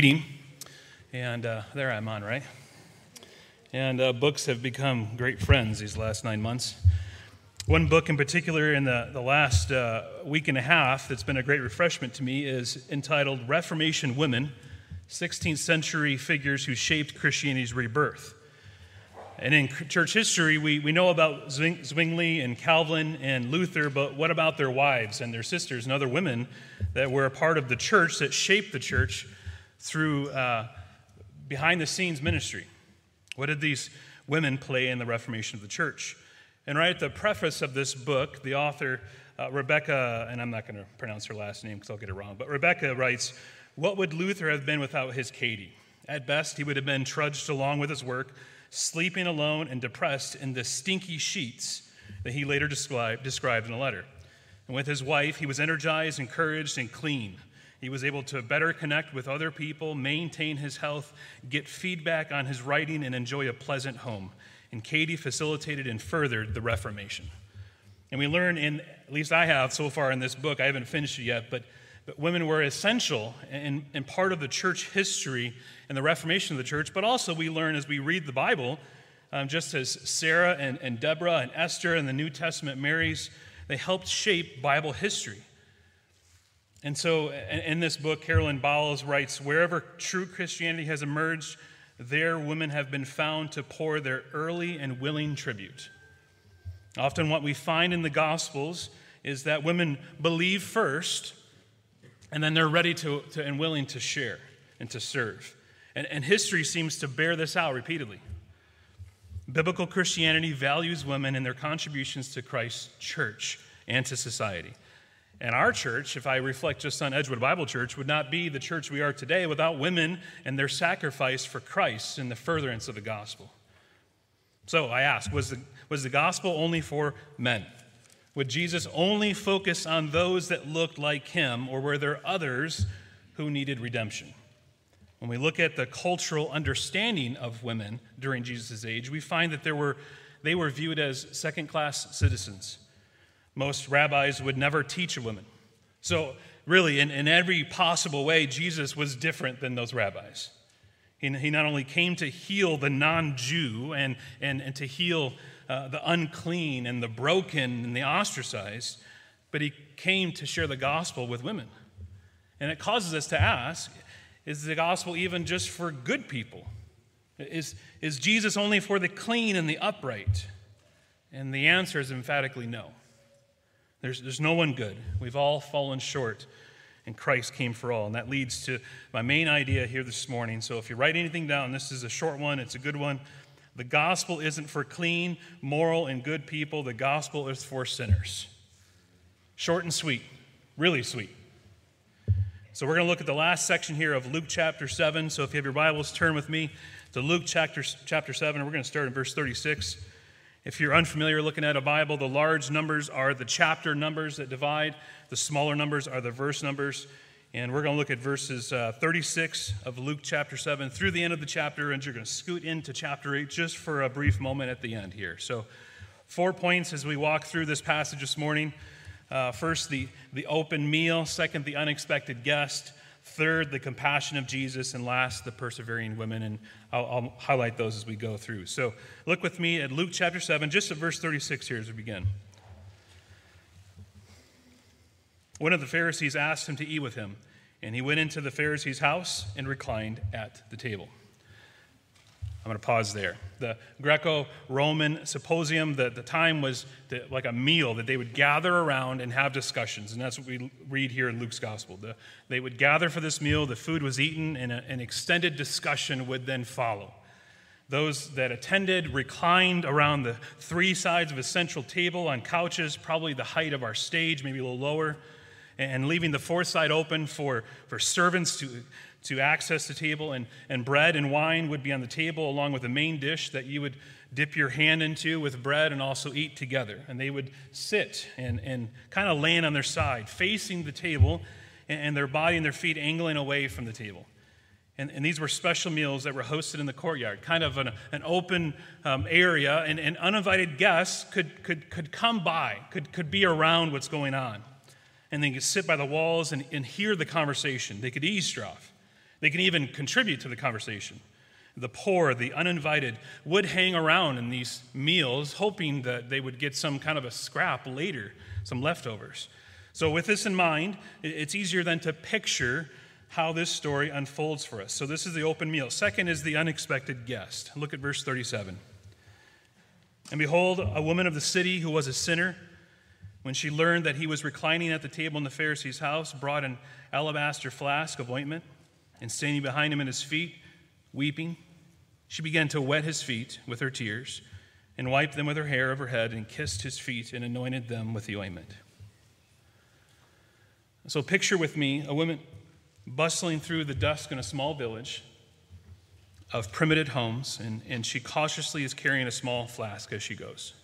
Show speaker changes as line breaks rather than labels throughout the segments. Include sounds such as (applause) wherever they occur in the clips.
reading, and uh, there I'm on, right? And uh, books have become great friends these last nine months. One book in particular in the, the last uh, week and a half that's been a great refreshment to me is entitled Reformation Women 16th Century Figures Who Shaped Christianity's Rebirth. And in church history, we, we know about Zwingli and Calvin and Luther, but what about their wives and their sisters and other women that were a part of the church that shaped the church through uh, behind the scenes ministry. What did these women play in the reformation of the church? And right at the preface of this book, the author, uh, Rebecca, and I'm not going to pronounce her last name because I'll get it wrong, but Rebecca writes, What would Luther have been without his Katie? At best, he would have been trudged along with his work, sleeping alone and depressed in the stinky sheets that he later described, described in a letter. And with his wife, he was energized, encouraged, and clean. He was able to better connect with other people, maintain his health, get feedback on his writing, and enjoy a pleasant home. And Katie facilitated and furthered the Reformation. And we learn in, at least I have so far in this book, I haven't finished it yet, but, but women were essential and, and part of the church history and the Reformation of the church. But also, we learn as we read the Bible, um, just as Sarah and, and Deborah and Esther and the New Testament Marys, they helped shape Bible history. And so, in this book, Carolyn Bowles writes Wherever true Christianity has emerged, there women have been found to pour their early and willing tribute. Often, what we find in the Gospels is that women believe first, and then they're ready to, to and willing to share and to serve. And, and history seems to bear this out repeatedly. Biblical Christianity values women and their contributions to Christ's church and to society. And our church, if I reflect just on Edgewood Bible Church, would not be the church we are today without women and their sacrifice for Christ in the furtherance of the gospel. So I ask was the, was the gospel only for men? Would Jesus only focus on those that looked like him, or were there others who needed redemption? When we look at the cultural understanding of women during Jesus' age, we find that there were, they were viewed as second class citizens most rabbis would never teach a woman. So, really, in, in every possible way, Jesus was different than those rabbis. He, he not only came to heal the non Jew and, and, and to heal uh, the unclean and the broken and the ostracized, but he came to share the gospel with women. And it causes us to ask is the gospel even just for good people? Is, is Jesus only for the clean and the upright? And the answer is emphatically no. There's, there's no one good. We've all fallen short, and Christ came for all. And that leads to my main idea here this morning. So if you write anything down, this is a short one, it's a good one. The gospel isn't for clean, moral, and good people, the gospel is for sinners. Short and sweet, really sweet. So we're going to look at the last section here of Luke chapter 7. So if you have your Bibles, turn with me to Luke chapter, chapter 7. We're going to start in verse 36. If you're unfamiliar looking at a Bible, the large numbers are the chapter numbers that divide, the smaller numbers are the verse numbers. And we're going to look at verses uh, 36 of Luke chapter 7 through the end of the chapter, and you're going to scoot into chapter 8 just for a brief moment at the end here. So, four points as we walk through this passage this morning. Uh, first, the, the open meal. Second, the unexpected guest. Third, the compassion of Jesus. And last, the persevering women. And I'll, I'll, highlight those as we go through. So look with me at Luke chapter 7, just at verse 36 here as we begin. One of the Pharisees asked him to eat with him, and he went into the Pharisee's house and reclined at the table. I'm going to pause there. The Greco Roman symposium, the, the time was to, like a meal that they would gather around and have discussions. And that's what we read here in Luke's gospel. The, they would gather for this meal, the food was eaten, and a, an extended discussion would then follow. Those that attended reclined around the three sides of a central table on couches, probably the height of our stage, maybe a little lower, and leaving the fourth side open for, for servants to to access the table, and, and bread and wine would be on the table along with the main dish that you would dip your hand into with bread and also eat together. And they would sit and, and kind of land on their side, facing the table, and, and their body and their feet angling away from the table. And, and, these were special meals that were hosted in the courtyard, kind of an, an open um, area, and, and, uninvited guests could, could, could come by, could, could be around what's going on. And they could sit by the walls and, and hear the conversation. They could eavesdrop. They can even contribute to the conversation. The poor, the uninvited, would hang around in these meals, hoping that they would get some kind of a scrap later, some leftovers. So, with this in mind, it's easier then to picture how this story unfolds for us. So, this is the open meal. Second is the unexpected guest. Look at verse 37. And behold, a woman of the city who was a sinner, when she learned that he was reclining at the table in the Pharisee's house, brought an alabaster flask of ointment, and standing behind him at his feet, weeping, she began to wet his feet with her tears, and wiped them with her hair of her head, and kissed his feet, and anointed them with the ointment. So, picture with me a woman bustling through the dusk in a small village of primitive homes, and, and she cautiously is carrying a small flask as she goes.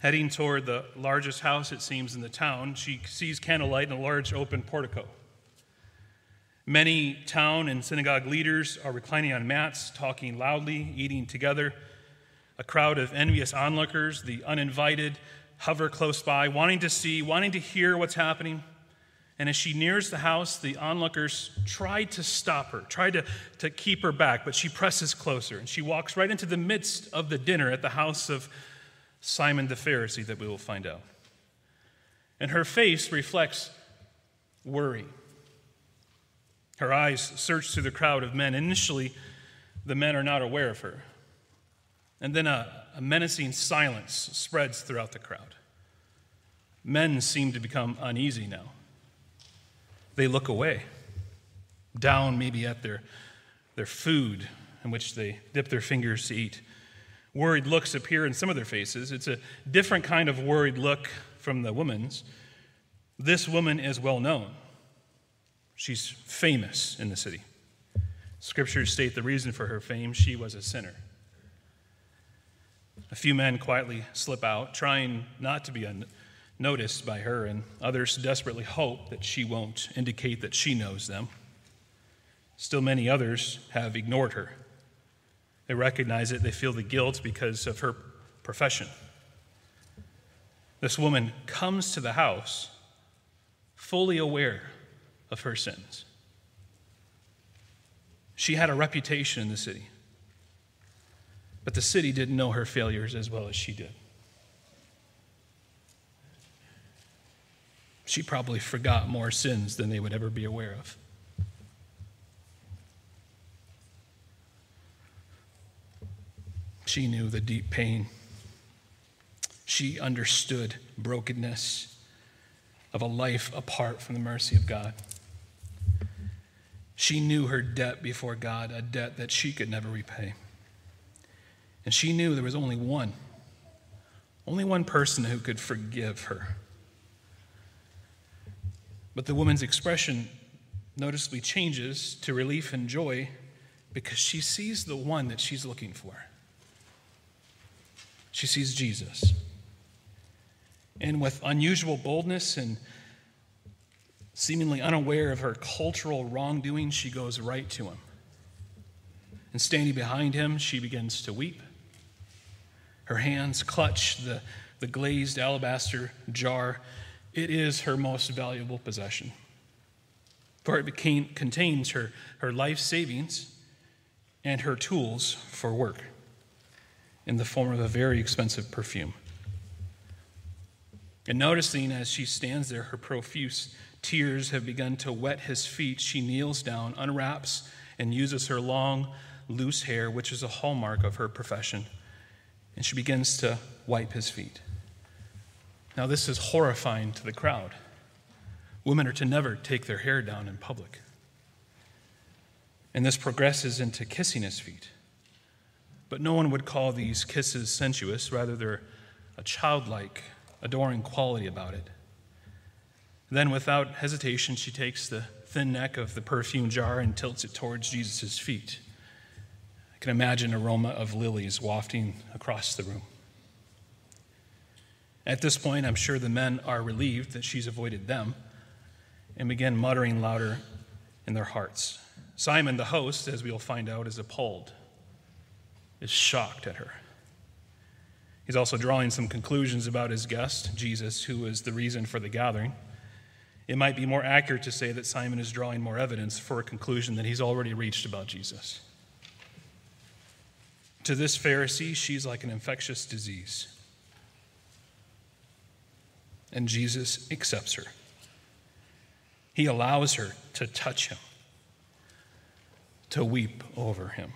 Heading toward the largest house, it seems, in the town, she sees candlelight in a large open portico. Many town and synagogue leaders are reclining on mats, talking loudly, eating together. A crowd of envious onlookers, the uninvited, hover close by, wanting to see, wanting to hear what's happening. And as she nears the house, the onlookers try to stop her, try to, to keep her back, but she presses closer and she walks right into the midst of the dinner at the house of Simon the Pharisee, that we will find out. And her face reflects worry. Her eyes search through the crowd of men. Initially, the men are not aware of her. And then a, a menacing silence spreads throughout the crowd. Men seem to become uneasy now they look away, down maybe at their, their food in which they dip their fingers to eat. Worried looks appear in some of their faces. It's a different kind of worried look from the woman's. This woman is well known. She's famous in the city. Scriptures state the reason for her fame she was a sinner. A few men quietly slip out, trying not to be un- noticed by her, and others desperately hope that she won't indicate that she knows them. Still, many others have ignored her. They recognize it, they feel the guilt because of her profession. This woman comes to the house fully aware of her sins. She had a reputation in the city, but the city didn't know her failures as well as she did. she probably forgot more sins than they would ever be aware of. She knew the deep pain. She understood brokenness of a life apart from the mercy of God. She knew her debt before God, a debt that she could never repay. And she knew there was only one, only one person who could forgive her. But the woman's expression noticeably changes to relief and joy because she sees the one that she's looking for. She sees Jesus. And with unusual boldness and seemingly unaware of her cultural wrongdoing, she goes right to him. And standing behind him, she begins to weep. Her hands clutch the, the glazed alabaster jar it is her most valuable possession. For it became, contains her, her life savings and her tools for work in the form of a very expensive perfume. And noticing as she stands there, her profuse tears have begun to wet his feet, she kneels down, unwraps, and uses her long, loose hair, which is a hallmark of her profession, and she begins to wipe his feet. Now, this is horrifying to the crowd. Women are to never take their hair down in public. And this progresses into kissing his feet. But no one would call these kisses sensuous, rather, they're a childlike, adoring quality about it. Then, without hesitation, she takes the thin neck of the perfume jar and tilts it towards Jesus' feet. I can imagine aroma of lilies wafting across the room. At this point, I'm sure the men are relieved that she's avoided them and begin muttering louder in their hearts. Simon, the host, as we'll find out, is appalled, is shocked at her. He's also drawing some conclusions about his guest, Jesus, who is the reason for the gathering. It might be more accurate to say that Simon is drawing more evidence for a conclusion that he's already reached about Jesus. To this Pharisee, she's like an infectious disease. And Jesus accepts her. He allows her to touch him, to weep over him.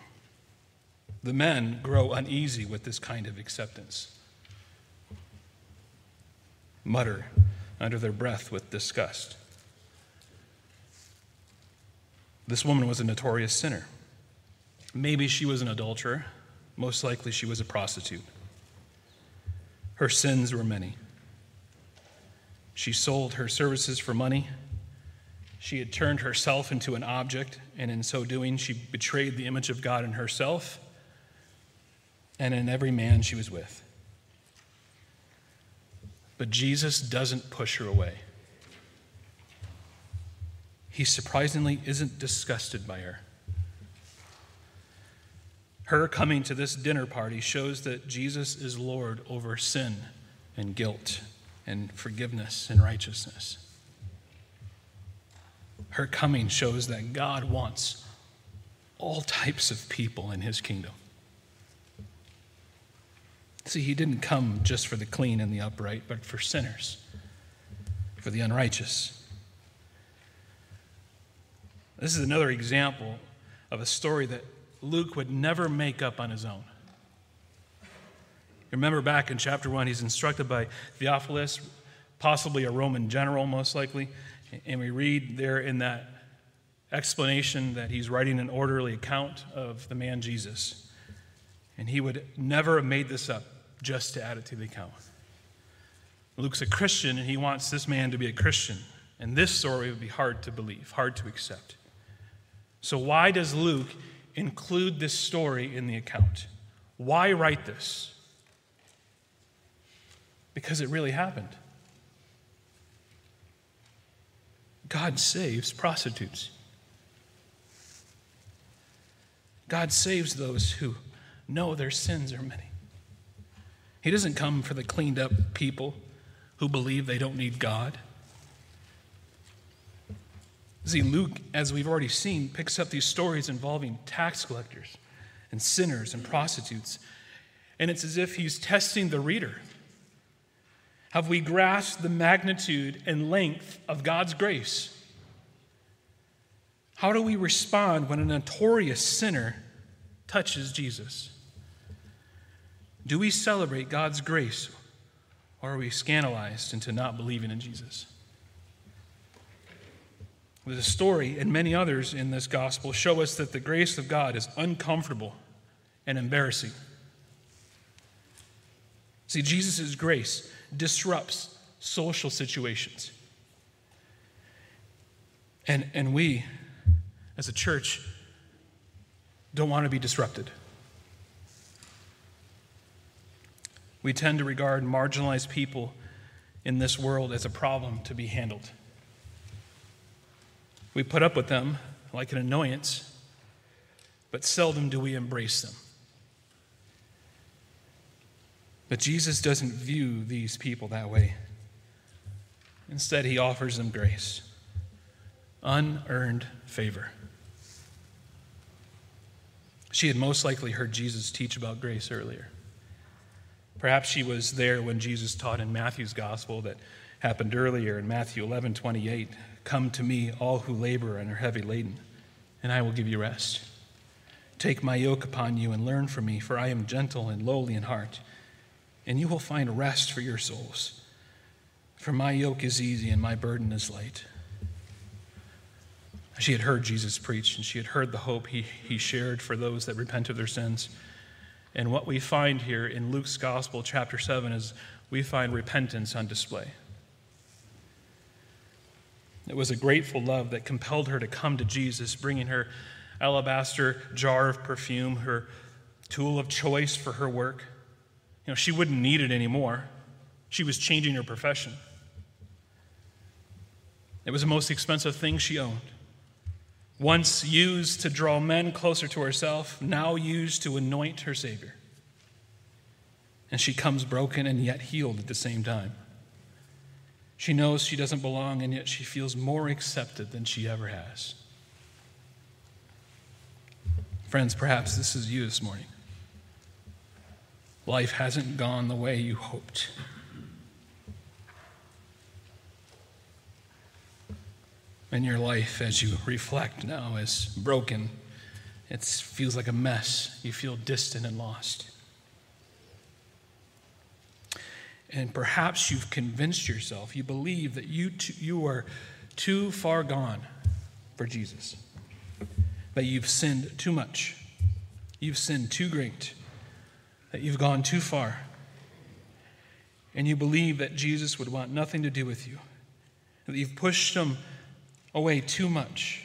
The men grow uneasy with this kind of acceptance, mutter under their breath with disgust. This woman was a notorious sinner. Maybe she was an adulterer. Most likely she was a prostitute. Her sins were many. She sold her services for money. She had turned herself into an object, and in so doing, she betrayed the image of God in herself and in every man she was with. But Jesus doesn't push her away. He surprisingly isn't disgusted by her. Her coming to this dinner party shows that Jesus is Lord over sin and guilt and forgiveness and righteousness. Her coming shows that God wants all types of people in his kingdom. See, he didn't come just for the clean and the upright, but for sinners, for the unrighteous. This is another example of a story that Luke would never make up on his own. Remember back in chapter 1, he's instructed by Theophilus, possibly a Roman general, most likely. And we read there in that explanation that he's writing an orderly account of the man Jesus. And he would never have made this up just to add it to the account. Luke's a Christian, and he wants this man to be a Christian. And this story would be hard to believe, hard to accept. So, why does Luke include this story in the account? Why write this? Because it really happened. God saves prostitutes. God saves those who know their sins are many. He doesn't come for the cleaned up people who believe they don't need God. See, Luke, as we've already seen, picks up these stories involving tax collectors and sinners and prostitutes. And it's as if he's testing the reader. Have we grasped the magnitude and length of God's grace? How do we respond when a notorious sinner touches Jesus? Do we celebrate God's grace or are we scandalized into not believing in Jesus? The story and many others in this gospel show us that the grace of God is uncomfortable and embarrassing. See, Jesus' grace disrupts social situations. And, and we, as a church, don't want to be disrupted. We tend to regard marginalized people in this world as a problem to be handled. We put up with them like an annoyance, but seldom do we embrace them. But Jesus doesn't view these people that way. Instead, he offers them grace, unearned favor. She had most likely heard Jesus teach about grace earlier. Perhaps she was there when Jesus taught in Matthew's gospel that happened earlier in Matthew 11 28. Come to me, all who labor and are heavy laden, and I will give you rest. Take my yoke upon you and learn from me, for I am gentle and lowly in heart, and you will find rest for your souls. For my yoke is easy and my burden is light. She had heard Jesus preach, and she had heard the hope he, he shared for those that repent of their sins. And what we find here in Luke's Gospel, chapter 7, is we find repentance on display. It was a grateful love that compelled her to come to Jesus, bringing her alabaster jar of perfume, her tool of choice for her work. You know, she wouldn't need it anymore. She was changing her profession. It was the most expensive thing she owned. Once used to draw men closer to herself, now used to anoint her Savior. And she comes broken and yet healed at the same time. She knows she doesn't belong, and yet she feels more accepted than she ever has. Friends, perhaps this is you this morning. Life hasn't gone the way you hoped. And your life, as you reflect now, is broken. It feels like a mess. You feel distant and lost. And perhaps you've convinced yourself, you believe that you, you are too far gone for Jesus, that you've sinned too much, you've sinned too great, that you've gone too far. And you believe that Jesus would want nothing to do with you, that you've pushed him away too much.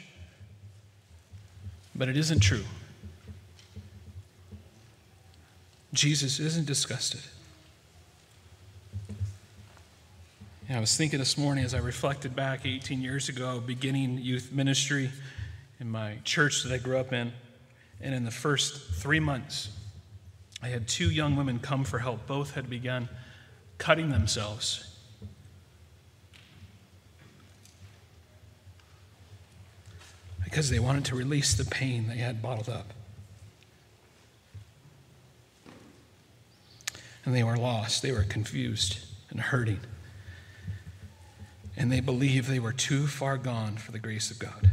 But it isn't true. Jesus isn't disgusted. I was thinking this morning as I reflected back 18 years ago, beginning youth ministry in my church that I grew up in. And in the first three months, I had two young women come for help. Both had begun cutting themselves. Because they wanted to release the pain they had bottled up. And they were lost, they were confused and hurting and they believed they were too far gone for the grace of God.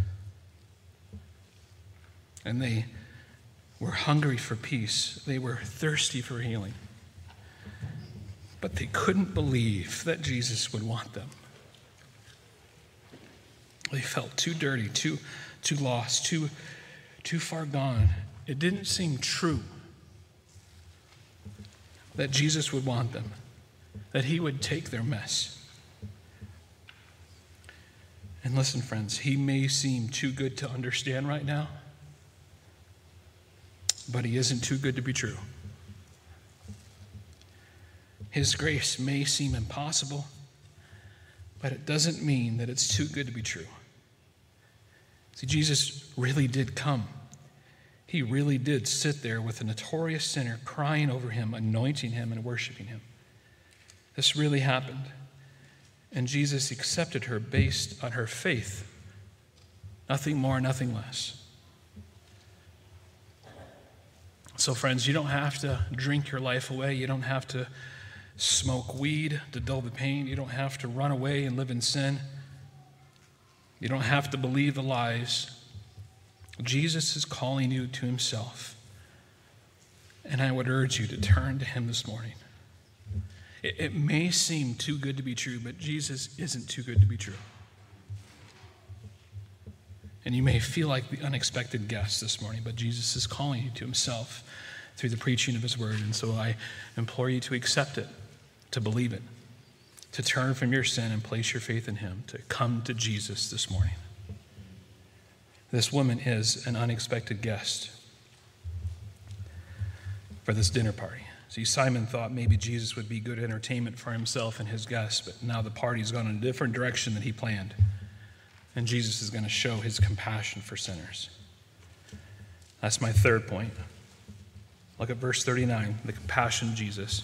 And they were hungry for peace, they were thirsty for healing. But they couldn't believe that Jesus would want them. They felt too dirty, too, too lost, too, too far gone. It didn't seem true that Jesus would want them, that he would take their mess. And listen, friends, he may seem too good to understand right now, but he isn't too good to be true. His grace may seem impossible, but it doesn't mean that it's too good to be true. See, Jesus really did come. He really did sit there with a notorious sinner crying over him, anointing him, and worshiping him. This really happened. And Jesus accepted her based on her faith. Nothing more, nothing less. So, friends, you don't have to drink your life away. You don't have to smoke weed to dull the pain. You don't have to run away and live in sin. You don't have to believe the lies. Jesus is calling you to himself. And I would urge you to turn to him this morning. It, it may seem too good to be true, but Jesus isn't too good to be true. And you may feel like the unexpected guest this morning, but Jesus is calling you to himself through the preaching of his word. And so I implore you to accept it, to believe it, to turn from your sin and place your faith in him, to come to Jesus this morning. This woman is an unexpected guest for this dinner party. See, Simon thought maybe Jesus would be good entertainment for himself and his guests, but now the party's gone in a different direction than he planned. And Jesus is going to show his compassion for sinners. That's my third point. Look at verse 39 the compassion of Jesus.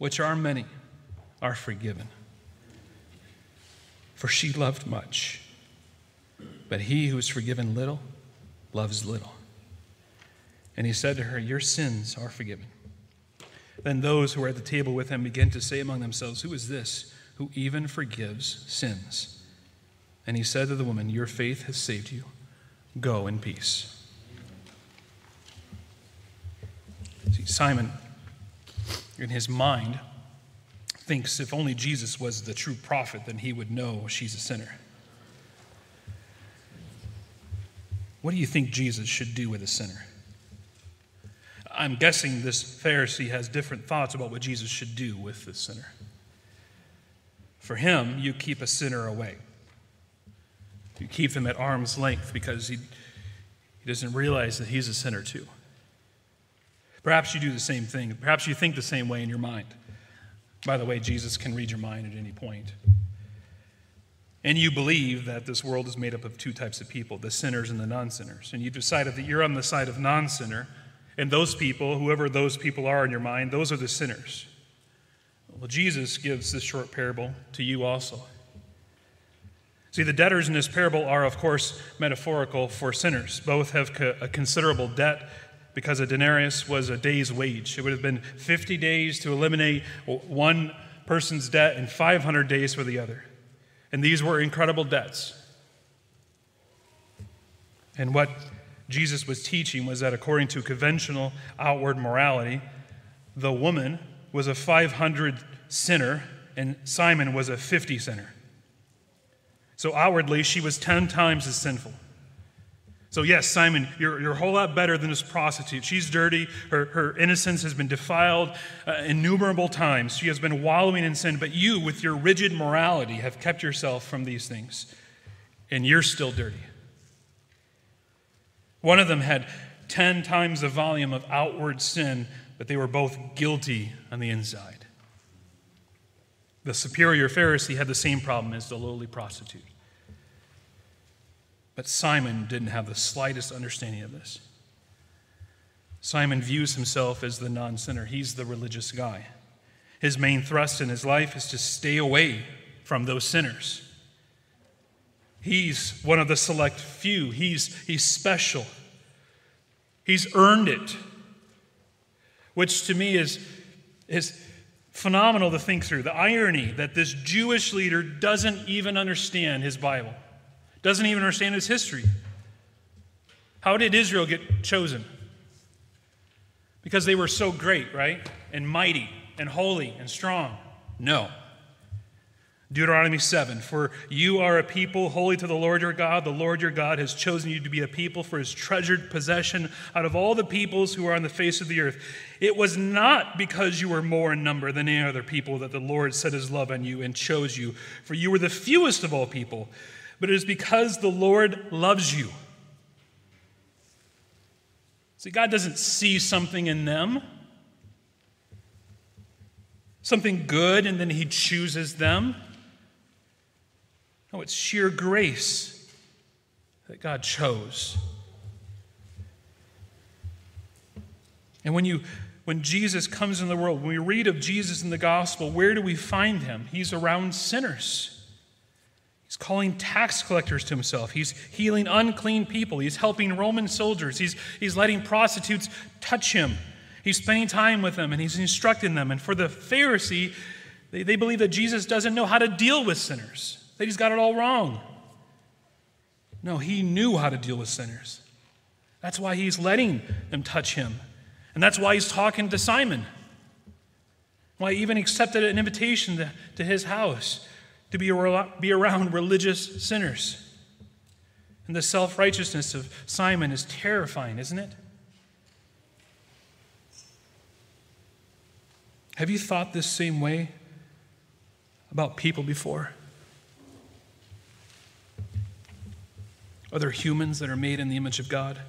which are many, are forgiven. For she loved much. But he who is forgiven little loves little. And he said to her, Your sins are forgiven. Then those who were at the table with him began to say among themselves, Who is this who even forgives sins? And he said to the woman, Your faith has saved you. Go in peace. See, Simon, in his mind, thinks if only Jesus was the true prophet, then he would know she's a sinner. What do you think Jesus should do with a sinner? I'm guessing this Pharisee has different thoughts about what Jesus should do with the sinner. For him, you keep a sinner away. You keep him at arm's length because he, he doesn't realize that he's a sinner too. Perhaps you do the same thing. Perhaps you think the same way in your mind. By the way, Jesus can read your mind at any point. And you believe that this world is made up of two types of people the sinners and the non sinners. And you've decided that you're on the side of non sinner and those people, whoever those people are in your mind, those are the sinners. Well, Jesus gives this short parable to you also. See, the debtors in this parable are, of course, metaphorical for sinners. Both have a considerable debt because a denarius was a day's wage. It would have been 50 days to eliminate one person's debt and 500 days for the other. And these were incredible debts. And what Jesus was teaching was that according to conventional outward morality, the woman was a 500 sinner and Simon was a 50 sinner. So outwardly, she was 10 times as sinful. So, yes, Simon, you're, you're a whole lot better than this prostitute. She's dirty. Her, her innocence has been defiled uh, innumerable times. She has been wallowing in sin. But you, with your rigid morality, have kept yourself from these things. And you're still dirty. One of them had 10 times the volume of outward sin, but they were both guilty on the inside. The superior Pharisee had the same problem as the lowly prostitute. But Simon didn't have the slightest understanding of this. Simon views himself as the non sinner, he's the religious guy. His main thrust in his life is to stay away from those sinners. He's one of the select few. He's, he's special. He's earned it, which to me is, is phenomenal to think through. The irony that this Jewish leader doesn't even understand his Bible, doesn't even understand his history. How did Israel get chosen? Because they were so great, right? And mighty and holy and strong? No. Deuteronomy 7 For you are a people holy to the Lord your God. The Lord your God has chosen you to be a people for his treasured possession out of all the peoples who are on the face of the earth. It was not because you were more in number than any other people that the Lord set his love on you and chose you, for you were the fewest of all people, but it is because the Lord loves you. See, God doesn't see something in them, something good, and then he chooses them. No, it's sheer grace that God chose. And when you when Jesus comes in the world, when we read of Jesus in the gospel, where do we find him? He's around sinners. He's calling tax collectors to himself. He's healing unclean people. He's helping Roman soldiers. He's, he's letting prostitutes touch him. He's spending time with them and he's instructing them. And for the Pharisee, they, they believe that Jesus doesn't know how to deal with sinners that he's got it all wrong. No, he knew how to deal with sinners. That's why he's letting them touch him. And that's why he's talking to Simon. Why he even accepted an invitation to, to his house to be, be around religious sinners. And the self righteousness of Simon is terrifying, isn't it? Have you thought this same way about people before? other humans that are made in the image of God?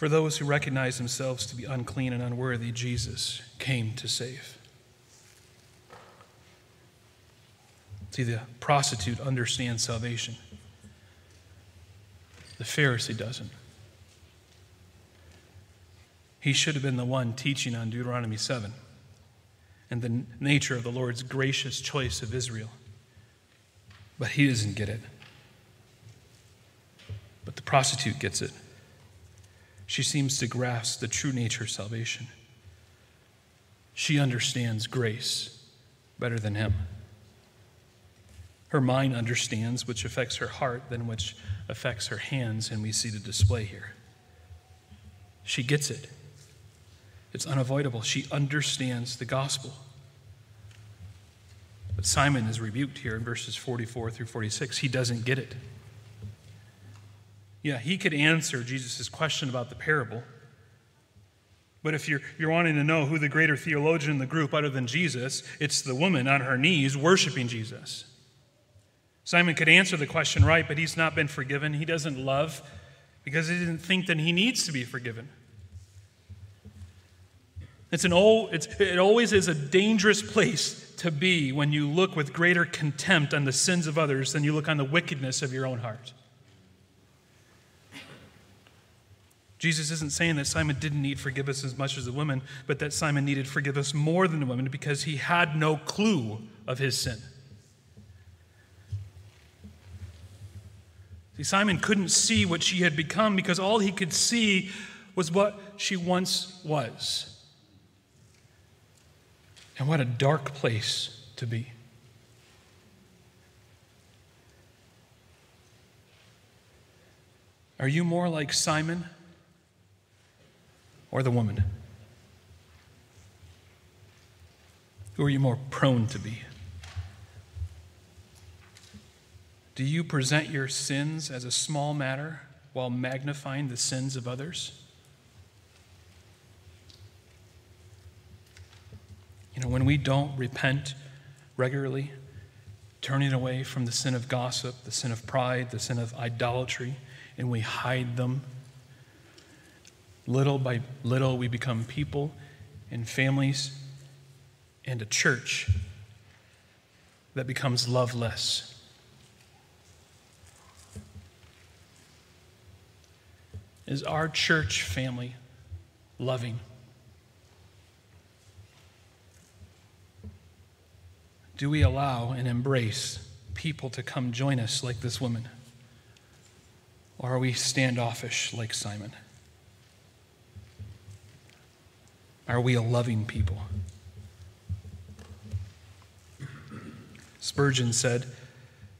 For those who recognize themselves to be unclean and unworthy, Jesus came to save. See, the prostitute understands salvation, the Pharisee doesn't. He should have been the one teaching on Deuteronomy 7 and the nature of the Lord's gracious choice of Israel but he doesn't get it. But the prostitute gets it. She seems to grasp the true nature of salvation. She understands grace better than him. Her mind understands, which affects her heart, than which affects her hands, and we see the display here. She gets it. It's unavoidable. She understands the gospel. But Simon is rebuked here in verses 44 through 46. He doesn't get it. Yeah, he could answer Jesus' question about the parable. But if you're, you're wanting to know who the greater theologian in the group other than Jesus, it's the woman on her knees worshiping Jesus. Simon could answer the question right, but he's not been forgiven. He doesn't love because he didn't think that he needs to be forgiven. It's an old, it's, it always is a dangerous place to be when you look with greater contempt on the sins of others than you look on the wickedness of your own heart. Jesus isn't saying that Simon didn't need forgiveness as much as the woman, but that Simon needed forgiveness more than the woman because he had no clue of his sin. See, Simon couldn't see what she had become because all he could see was what she once was. And what a dark place to be. Are you more like Simon or the woman? Who are you more prone to be? Do you present your sins as a small matter while magnifying the sins of others? You know, when we don't repent regularly, turning away from the sin of gossip, the sin of pride, the sin of idolatry, and we hide them, little by little we become people and families and a church that becomes loveless. Is our church family loving? Do we allow and embrace people to come join us like this woman? Or are we standoffish like Simon? Are we a loving people? Spurgeon said,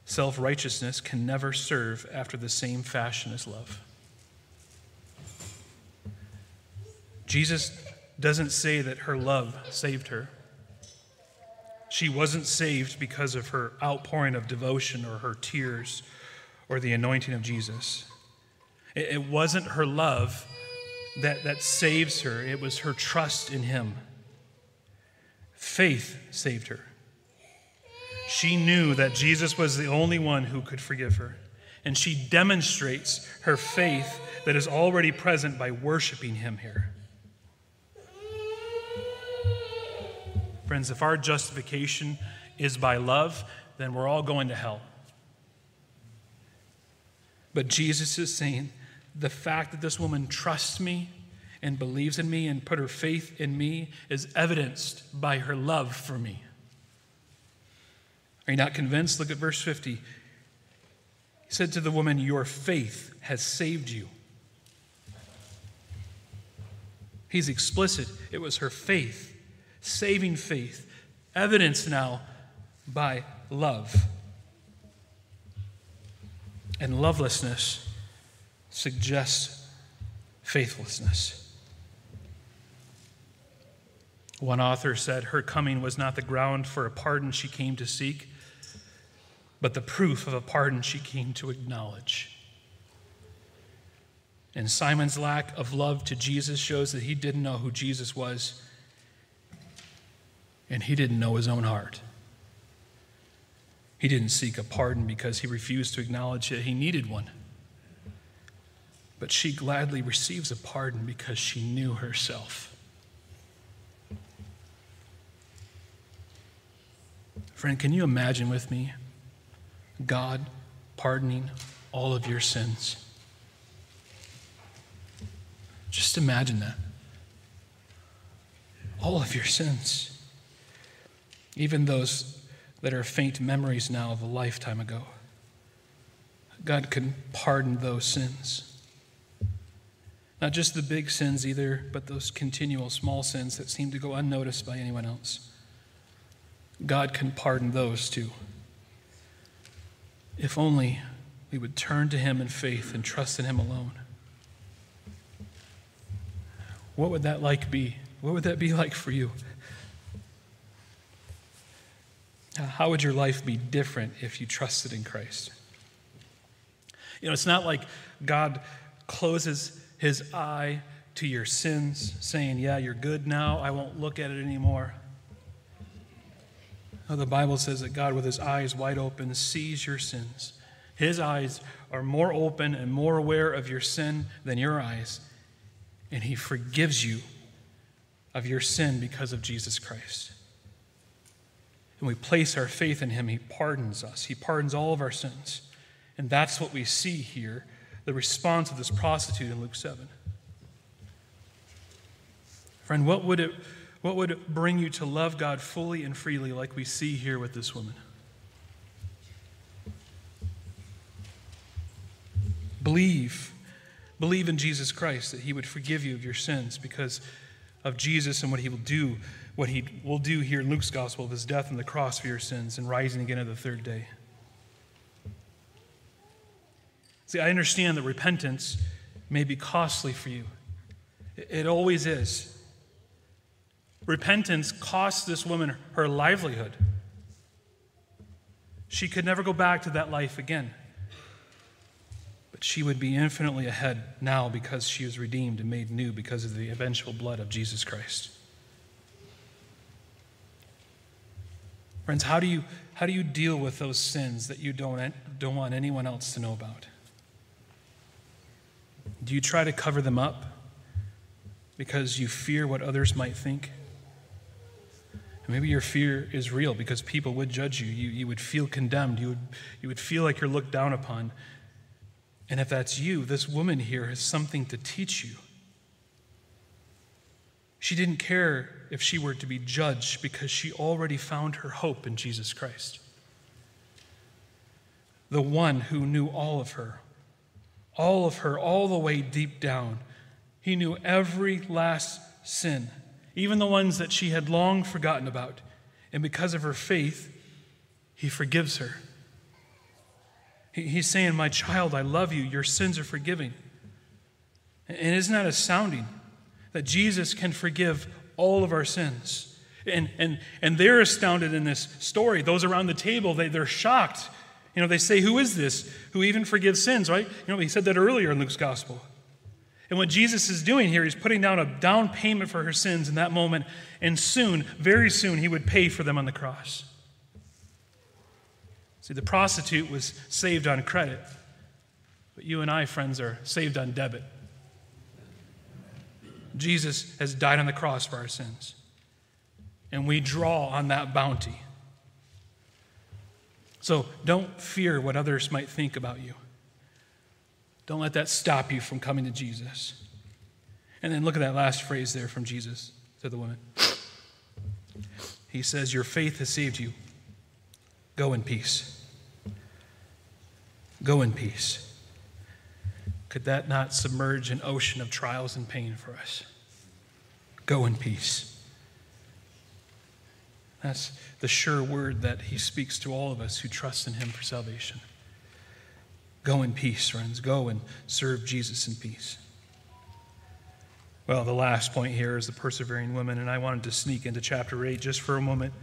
Self righteousness can never serve after the same fashion as love. Jesus doesn't say that her love saved her. She wasn't saved because of her outpouring of devotion or her tears or the anointing of Jesus. It, wasn't her love that, that saves her, it was her trust in Him. Faith saved her. She knew that Jesus was the only one who could forgive her. And she demonstrates her faith that is already present by worshiping Him here. Friends, if our justification is by love, then we're all going to hell. But Jesus is saying the fact that this woman trusts me and believes in me and put her faith in me is evidenced by her love for me. Are you not convinced? Look at verse 50. He said to the woman, Your faith has saved you. He's explicit. It was her faith saving faith, evidenced now by love. And lovelessness suggests faithlessness. One author said her coming was not the ground for a pardon she came to seek, but the proof of a pardon she came to acknowledge. And Simon's lack of love to Jesus shows that he didn't know who Jesus was and he didn't know his own heart. He didn't seek a pardon because he refused to acknowledge that he needed one. But she gladly receives a pardon because she knew herself. Friend, can you imagine with me God pardoning all of your sins? Just imagine that. All of your sins even those that are faint memories now of a lifetime ago. God can pardon those sins. Not just the big sins either, but those continual small sins that seem to go unnoticed by anyone else. God can pardon those too. If only we would turn to Him in faith and trust in Him alone. What would that like be? What would that be (laughs) like for you? How would your life be different if you trusted in Christ? You know, it's not like God closes his eye to your sins, saying, Yeah, you're good now. I won't look at it anymore. No, the Bible says that God, with his eyes wide open, sees your sins. His eyes are more open and more aware of your sin than your eyes, and he forgives you of your sin because of Jesus Christ. And we place our faith in him, he pardons us. He pardons all of our sins. And that's what we see here the response of this prostitute in Luke 7. Friend, what would it what would bring you to love God fully and freely like we see here with this woman? Believe. Believe in Jesus Christ that he would forgive you of your sins because of Jesus and what he will do, what he will do here in Luke's gospel of his death on the cross for your sins and rising again on the third day. See, I understand that repentance may be costly for you. It always is. Repentance cost this woman her livelihood. She could never go back to that life again. But she would be infinitely ahead now because she was redeemed and made new because of the eventual blood of Jesus Christ. Friends, how do you, how do you deal with those sins that you don't, don't want anyone else to know about? Do you try to cover them up because you fear what others might think? maybe your fear is real because people would judge you. You, you would feel condemned. You would, you would feel like you're looked down upon. And if that's you, this woman here has something to teach you. She didn't care if she were to be judged because she already found her hope in Jesus Christ. The one who knew all of her, all of her, all the way deep down. He knew every last sin, even the ones that she had long forgotten about. And because of her faith, he forgives her. He's saying, My child, I love you. Your sins are forgiven. And isn't that astounding that Jesus can forgive all of our sins? And, and, and they're astounded in this story. Those around the table, they, they're shocked you know, they say, Who is this who even forgives sins, right? You know, he said that earlier in Luke's gospel. And what Jesus is doing here, he's putting down a down payment for her sins in that moment, and soon, very soon, he would pay for them on the cross. See, the prostitute was saved on credit, but you and I, friends, are saved on debit. Jesus has died on the cross for our sins, and we draw on that bounty. So don't fear what others might think about you. Don't let that stop you from coming to Jesus. And then look at that last phrase there from Jesus to the woman. He says, Your faith has saved you. Go in peace. Go in peace. Could that not submerge an ocean of trials and pain for us? Go in peace. That's the sure word that he speaks to all of us who trust in him for salvation. Go in peace, friends. Go and serve Jesus in peace. Well, the last point here is the persevering woman, and I wanted to sneak into chapter 8 just for a moment.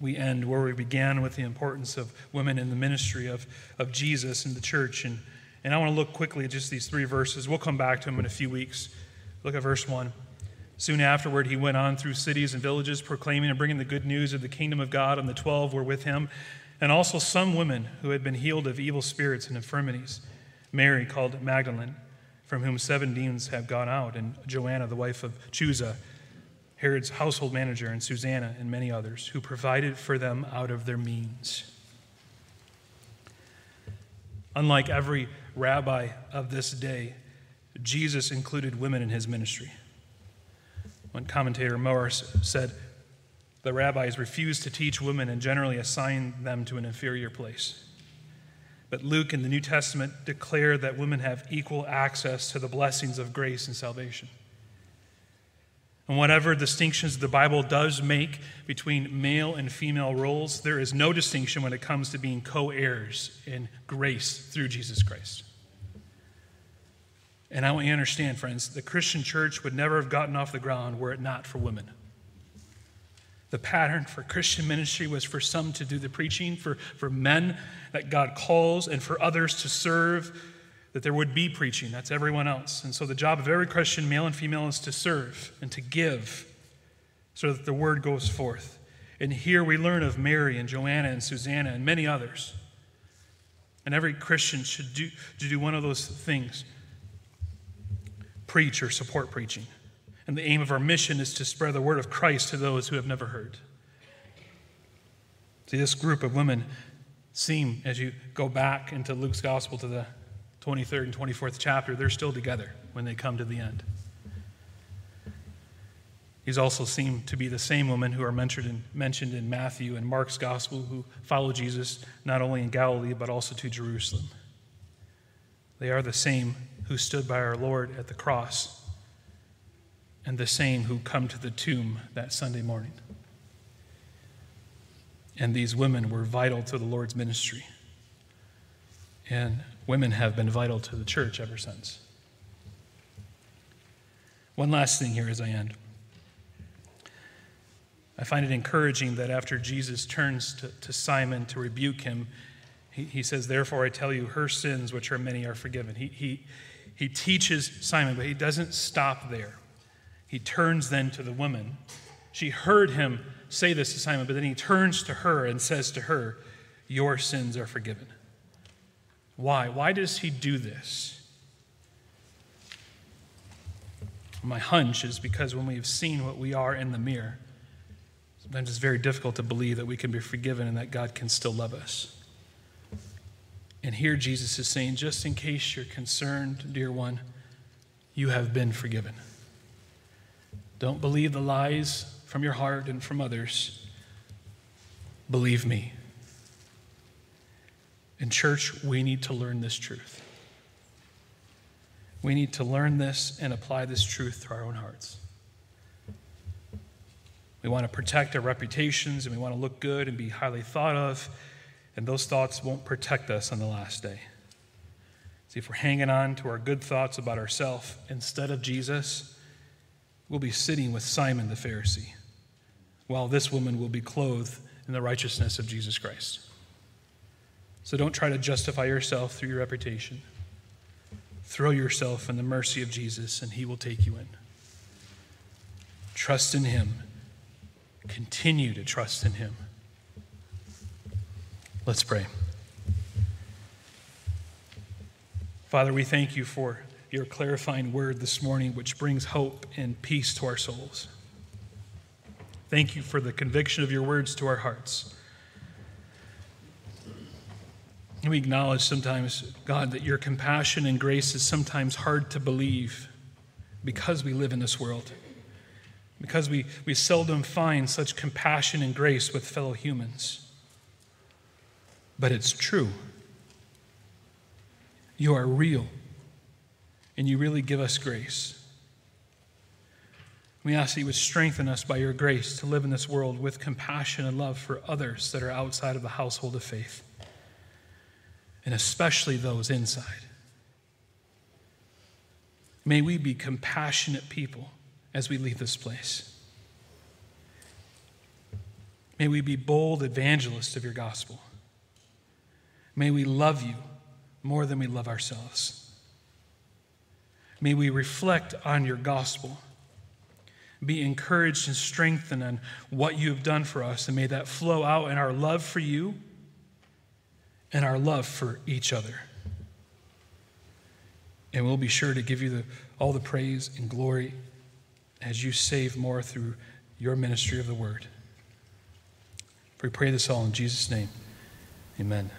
We end where we began with the importance of women in the ministry of, of Jesus in the church. And, and I want to look quickly at just these three verses. We'll come back to them in a few weeks. Look at verse 1. Soon afterward, he went on through cities and villages, proclaiming and bringing the good news of the kingdom of God, and the twelve were with him, and also some women who had been healed of evil spirits and infirmities. Mary, called Magdalene, from whom seven demons have gone out, and Joanna, the wife of Chuza, Herod's household manager, and Susanna, and many others, who provided for them out of their means. Unlike every rabbi of this day, Jesus included women in his ministry. One commentator, Morris, said, The rabbis refused to teach women and generally assigned them to an inferior place. But Luke in the New Testament declare that women have equal access to the blessings of grace and salvation. And whatever distinctions the Bible does make between male and female roles, there is no distinction when it comes to being co heirs in grace through Jesus Christ. And I want you to understand, friends, the Christian church would never have gotten off the ground were it not for women. The pattern for Christian ministry was for some to do the preaching, for, for men that God calls, and for others to serve, that there would be preaching. That's everyone else. And so the job of every Christian, male and female, is to serve and to give so that the word goes forth. And here we learn of Mary and Joanna and Susanna and many others. And every Christian should do, to do one of those things preach or support preaching. And the aim of our mission is to spread the word of Christ to those who have never heard. See, this group of women seem, as you go back into Luke's gospel to the 23rd and 24th chapter, they're still together when they come to the end. These also seem to be the same women who are mentioned in, mentioned in Matthew and Mark's gospel who follow Jesus not only in Galilee but also to Jerusalem. They are the same who stood by our Lord at the cross and the same who come to the tomb that Sunday morning. And these women were vital to the Lord's ministry. And women have been vital to the church ever since. One last thing here as I end. I find it encouraging that after Jesus turns to, to Simon to rebuke him, he, he, says, Therefore I tell you, her sins, which are many, are forgiven. He, he, he teaches Simon, but he doesn't stop there. He turns then to the woman. She heard him say this to Simon, but then he turns to her and says to her, Your sins are forgiven. Why? Why does he do this? My hunch is because when we've seen what we are in the mirror, sometimes it's very difficult to believe that we can be forgiven and that God can still love us. And here Jesus is saying, just in case you're concerned, dear one, you have been forgiven. Don't believe the lies from your heart and from others. Believe me. In church, we need to learn this truth. We need to learn this and apply this truth to our own hearts. We want to protect our reputations and we want to look good and be highly thought of, and those thoughts won't protect us on the last day. See, if we're hanging on to our good thoughts about ourselves instead of Jesus, we'll be sitting with Simon the Pharisee, while this woman will be clothed in the righteousness of Jesus Christ. So don't try to justify yourself through your reputation. Throw yourself in the mercy of Jesus, and he will take you in. Trust in him. Continue to trust in him. Let's pray. Father, we thank you for your clarifying word this morning, which brings hope and peace to our souls. Thank you for the conviction of your words to our hearts. We acknowledge sometimes, God, that your compassion and grace is sometimes hard to believe because we live in this world, because we, we seldom find such compassion and grace with fellow humans. But it's true. You are real and you really give us grace. We ask that you would strengthen us by your grace to live in this world with compassion and love for others that are outside of the household of faith, and especially those inside. May we be compassionate people as we leave this place. May we be bold evangelists of your gospel. May we love you more than we love ourselves. May we reflect on your gospel, be encouraged and strengthened on what you have done for us, and may that flow out in our love for you and our love for each other. And we'll be sure to give you the, all the praise and glory as you save more through your ministry of the word. We pray this all in Jesus' name. Amen.